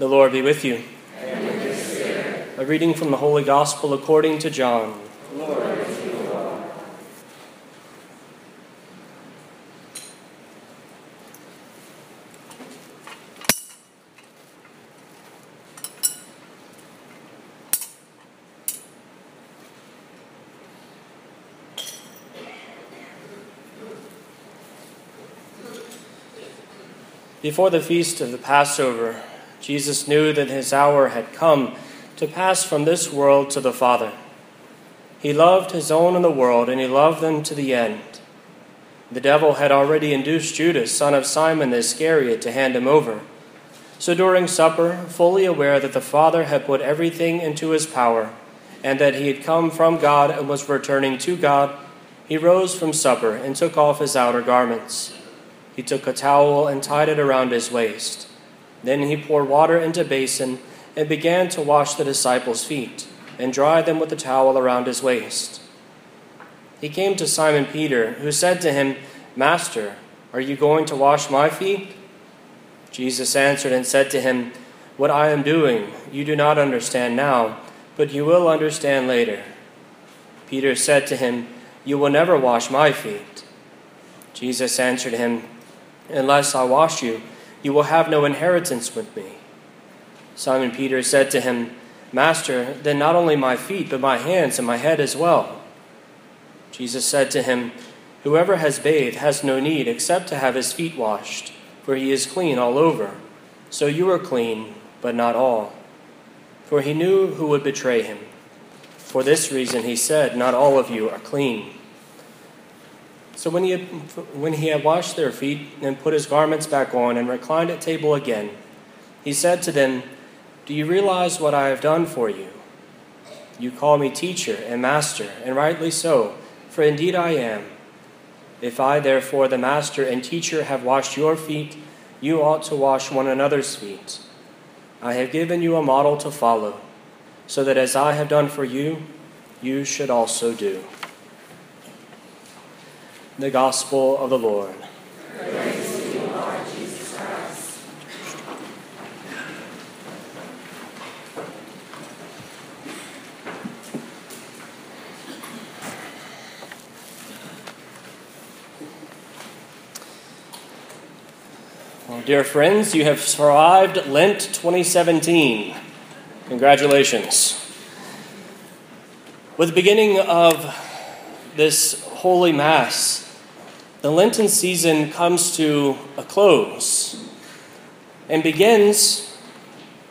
The Lord be with you. A reading from the Holy Gospel according to John. Before the feast of the Passover, Jesus knew that his hour had come to pass from this world to the Father. He loved his own in the world, and he loved them to the end. The devil had already induced Judas, son of Simon the Iscariot, to hand him over. So during supper, fully aware that the Father had put everything into his power, and that he had come from God and was returning to God, he rose from supper and took off his outer garments. He took a towel and tied it around his waist. Then he poured water into a basin and began to wash the disciples' feet and dry them with the towel around his waist. He came to Simon Peter, who said to him, Master, are you going to wash my feet? Jesus answered and said to him, What I am doing you do not understand now, but you will understand later. Peter said to him, You will never wash my feet. Jesus answered him, Unless I wash you, you will have no inheritance with me. Simon Peter said to him, Master, then not only my feet, but my hands and my head as well. Jesus said to him, Whoever has bathed has no need except to have his feet washed, for he is clean all over. So you are clean, but not all. For he knew who would betray him. For this reason he said, Not all of you are clean. So when he, had, when he had washed their feet and put his garments back on and reclined at table again, he said to them, Do you realize what I have done for you? You call me teacher and master, and rightly so, for indeed I am. If I, therefore, the master and teacher, have washed your feet, you ought to wash one another's feet. I have given you a model to follow, so that as I have done for you, you should also do the gospel of the Lord. Well, dear friends, you have survived Lent 2017. Congratulations. With the beginning of this Holy Mass, the Lenten season comes to a close and begins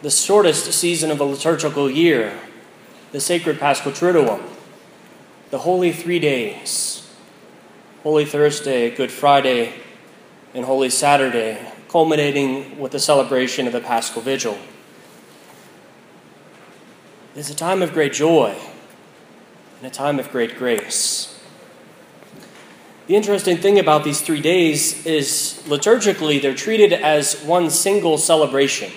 the shortest season of a liturgical year, the sacred Paschal Triduum, the Holy Three Days, Holy Thursday, Good Friday, and Holy Saturday, culminating with the celebration of the Paschal Vigil. It is a time of great joy and a time of great grace. The interesting thing about these three days is liturgically they're treated as one single celebration.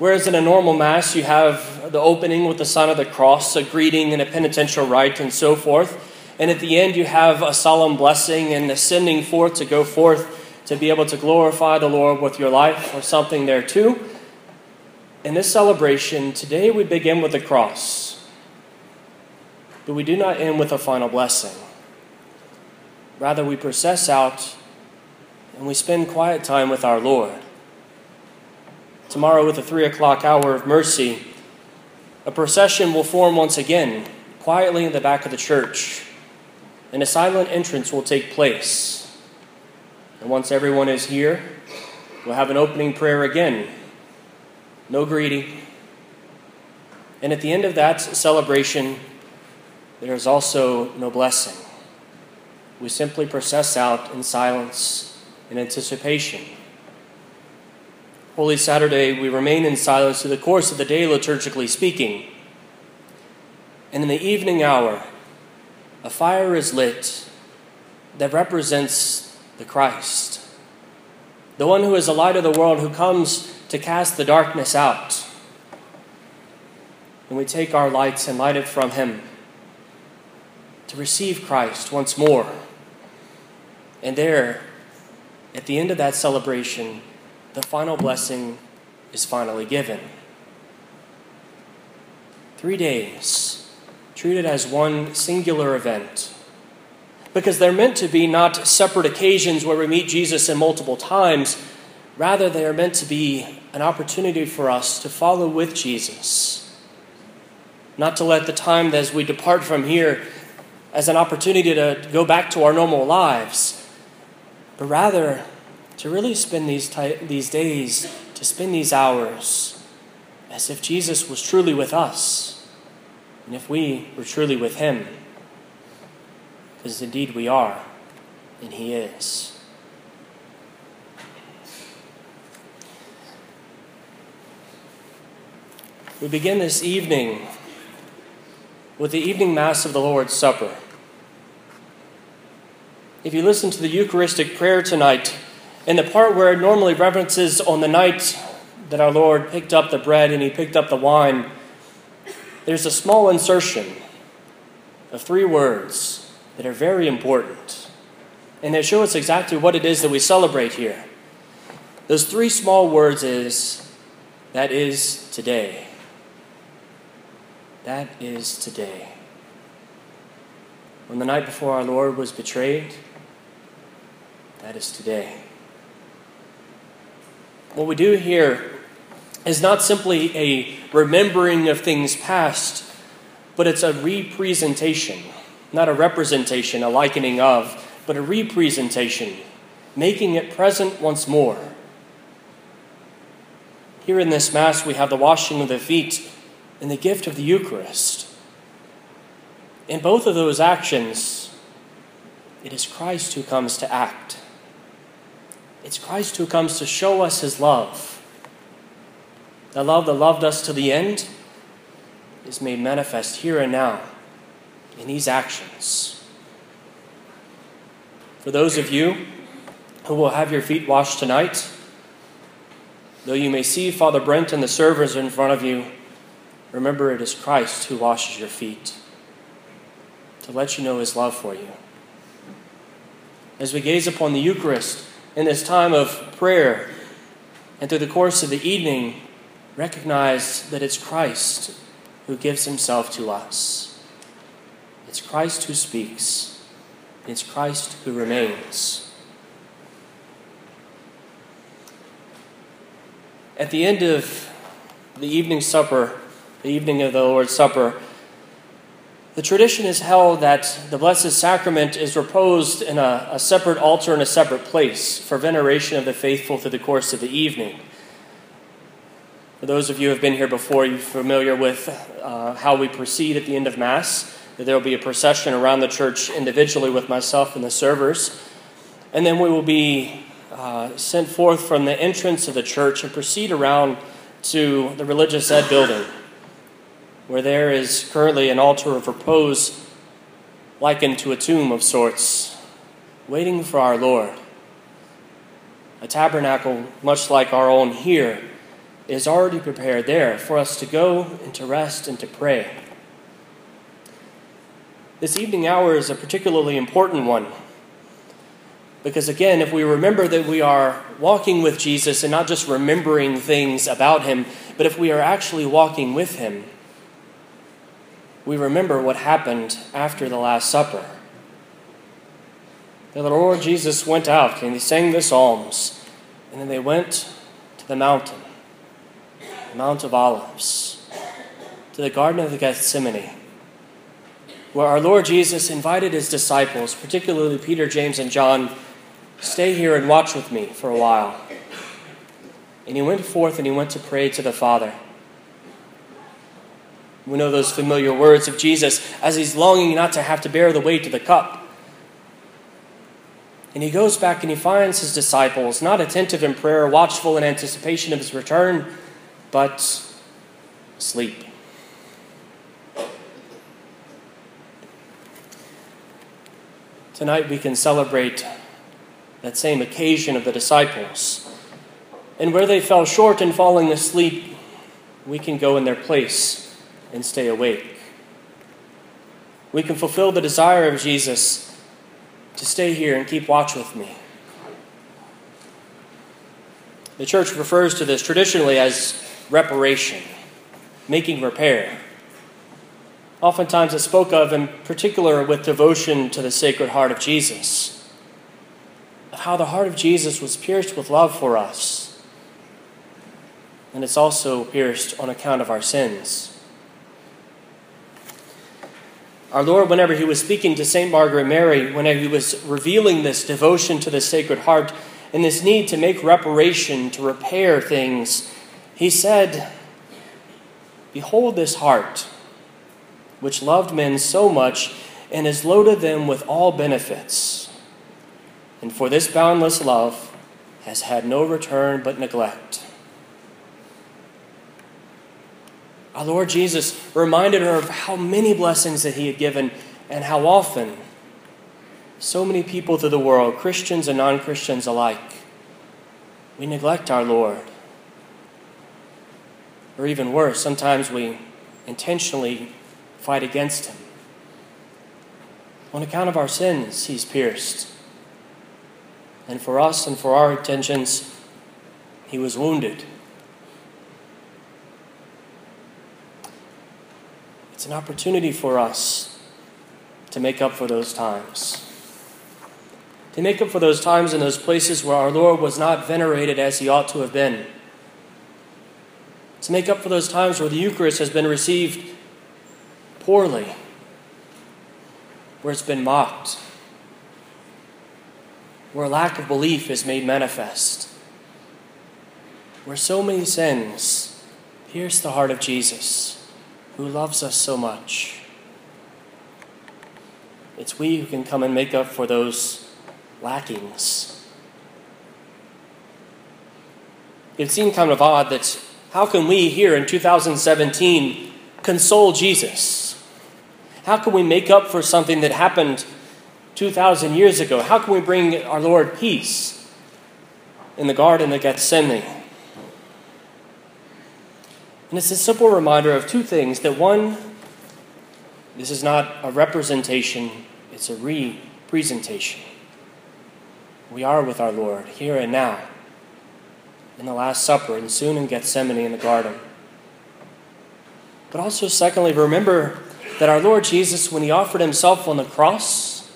Whereas in a normal Mass, you have the opening with the sign of the cross, a greeting and a penitential rite, and so forth. And at the end, you have a solemn blessing and ascending forth to go forth to be able to glorify the Lord with your life or something there too. In this celebration, today we begin with the cross, but we do not end with a final blessing. Rather, we process out and we spend quiet time with our Lord. Tomorrow, with the three o'clock hour of mercy, a procession will form once again, quietly in the back of the church, and a silent entrance will take place. And once everyone is here, we'll have an opening prayer again. No greeting. And at the end of that celebration, there is also no blessing we simply process out in silence in anticipation. Holy Saturday, we remain in silence through the course of the day, liturgically speaking. And in the evening hour, a fire is lit that represents the Christ, the one who is the light of the world, who comes to cast the darkness out. And we take our lights and light it from him to receive Christ once more and there, at the end of that celebration, the final blessing is finally given. Three days, treated as one singular event. Because they're meant to be not separate occasions where we meet Jesus in multiple times, rather, they are meant to be an opportunity for us to follow with Jesus. Not to let the time as we depart from here as an opportunity to go back to our normal lives, but rather to really spend these, these days, to spend these hours as if Jesus was truly with us and if we were truly with Him, because indeed we are, and He is. We begin this evening with the evening Mass of the Lord's Supper. If you listen to the Eucharistic prayer tonight, in the part where it normally references on the night that our Lord picked up the bread and he picked up the wine, there's a small insertion of three words that are very important. And they show us exactly what it is that we celebrate here. Those three small words is, that is today. That is today. When the night before our Lord was betrayed, that is today. What we do here is not simply a remembering of things past, but it's a representation, not a representation, a likening of, but a representation, making it present once more. Here in this Mass, we have the washing of the feet and the gift of the Eucharist. In both of those actions, it is Christ who comes to act. It's Christ who comes to show us his love the love that loved us to the end is made manifest here and now in these actions. For those of you who will have your feet washed tonight, though you may see Father Brent and the servers in front of you, remember it is Christ who washes your feet to let you know his love for you. As we gaze upon the Eucharist in this time of prayer and through the course of the evening, recognize that it's Christ who gives himself to us. It's Christ who speaks, it's Christ who remains. At the end of the evening supper, the evening of the Lord's Supper, the tradition is held that the Blessed Sacrament is reposed in a, a separate altar in a separate place for veneration of the faithful through the course of the evening. For those of you who have been here before, you're familiar with uh, how we proceed at the end of Mass. There will be a procession around the church individually with myself and the servers. And then we will be uh, sent forth from the entrance of the church and proceed around to the religious ed building, where there is currently an altar of repose likened to a tomb of sorts, waiting for our Lord. A tabernacle much like our own here is already prepared there for us to go and to rest and to pray. This evening hour is a particularly important one because, again, if we remember that we are walking with Jesus and not just remembering things about him, but if we are actually walking with him, we remember what happened after the Last Supper. The Lord Jesus went out and he sang the Psalms, and then they went to the mountain. the Mount of Olives, to the Garden of Gethsemane, where our Lord Jesus invited his disciples, particularly Peter, James, and John, stay here and watch with me for a while. And he went forth and he went to pray to the Father. We know those familiar words of Jesus as he's longing not to have to bear the weight of the cup. And he goes back and he finds his disciples not attentive in prayer, watchful in anticipation of his return, but sleep. Tonight we can celebrate that same occasion of the disciples. And where they fell short in falling asleep, we can go in their place and stay awake. We can fulfill the desire of Jesus to stay here and keep watch with me. The church refers to this traditionally as reparation, making repair. Oftentimes it's spoke of in particular with devotion to the Sacred Heart of Jesus, of how the heart of Jesus was pierced with love for us, and it's also pierced on account of our sins. Our Lord, whenever he was speaking to St. Margaret Mary, whenever he was revealing this devotion to the Sacred Heart and this need to make reparation, to repair things, he said, Behold this heart which loved men so much and has loaded them with all benefits. And for this boundless love has had no return but neglect. Our Lord Jesus reminded her of how many blessings that He had given and how often so many people through the world, Christians and non Christians alike, we neglect our Lord. Or even worse, sometimes we intentionally fight against him. On account of our sins, he's pierced. And for us and for our intentions, he was wounded. It's an opportunity for us to make up for those times. To make up for those times and those places where our Lord was not venerated as he ought to have been. To make up for those times where the Eucharist has been received poorly, where it's been mocked, where lack of belief is made manifest, where so many sins pierce the heart of Jesus, who loves us so much. It's we who can come and make up for those lackings. It seemed kind of odd that how can we here in 2017 console Jesus? How can we make up for something that happened 2,000 years ago? How can we bring our Lord peace in the Garden of Gethsemane? And it's a simple reminder of two things that one, this is not a representation, it's a representation. We are with our Lord here and now, in the Last Supper, and soon in Gethsemane in the garden. But also, secondly, remember that our Lord Jesus, when he offered himself on the cross,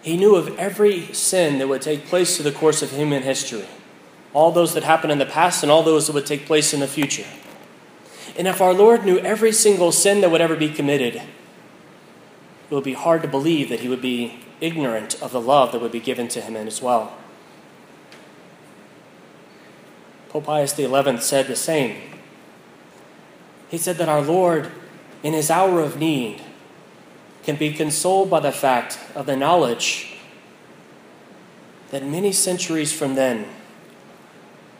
he knew of every sin that would take place through the course of human history, all those that happened in the past and all those that would take place in the future. And if our Lord knew every single sin that would ever be committed, it would be hard to believe that he would be ignorant of the love that would be given to him as well. Pope Pius XI said the same. He said that our Lord in his hour of need can be consoled by the fact of the knowledge that many centuries from then,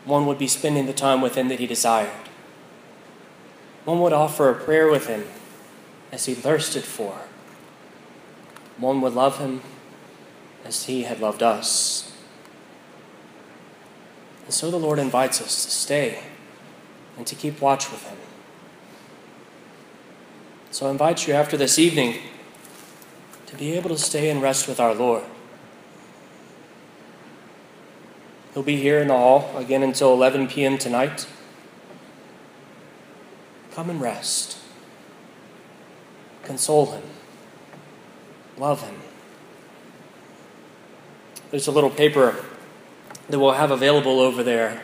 one would be spending the time with him that he desired. One would offer a prayer with him as he thirsted for. One would love him as he had loved us. And so the Lord invites us to stay and to keep watch with him. So I invite you after this evening to be able to stay and rest with our Lord. He'll be here in the hall again until 11 p.m. tonight. Come and rest. Console him. Love him. There's a little paper that we'll have available over there.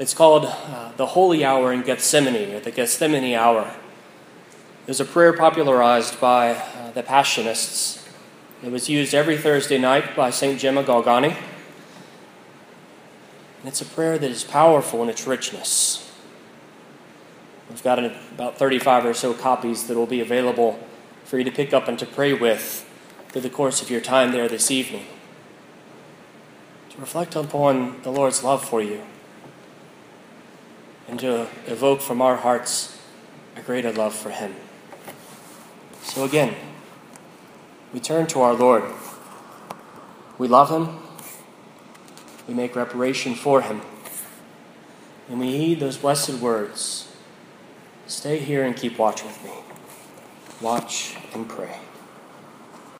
It's called uh, The Holy Hour in Gethsemane, or the Gethsemane Hour. Was a prayer popularized by uh, the Passionists. It was used every Thursday night by St. Gemma Galgani. And it's a prayer that is powerful in its richness. We've got about 35 or so copies that will be available for you to pick up and to pray with through the course of your time there this evening. To reflect upon the Lord's love for you and to evoke from our hearts a greater love for Him. So again, we turn to our Lord. We love Him. We make reparation for Him. And we heed those blessed words Stay here and keep watch with me. Watch and pray.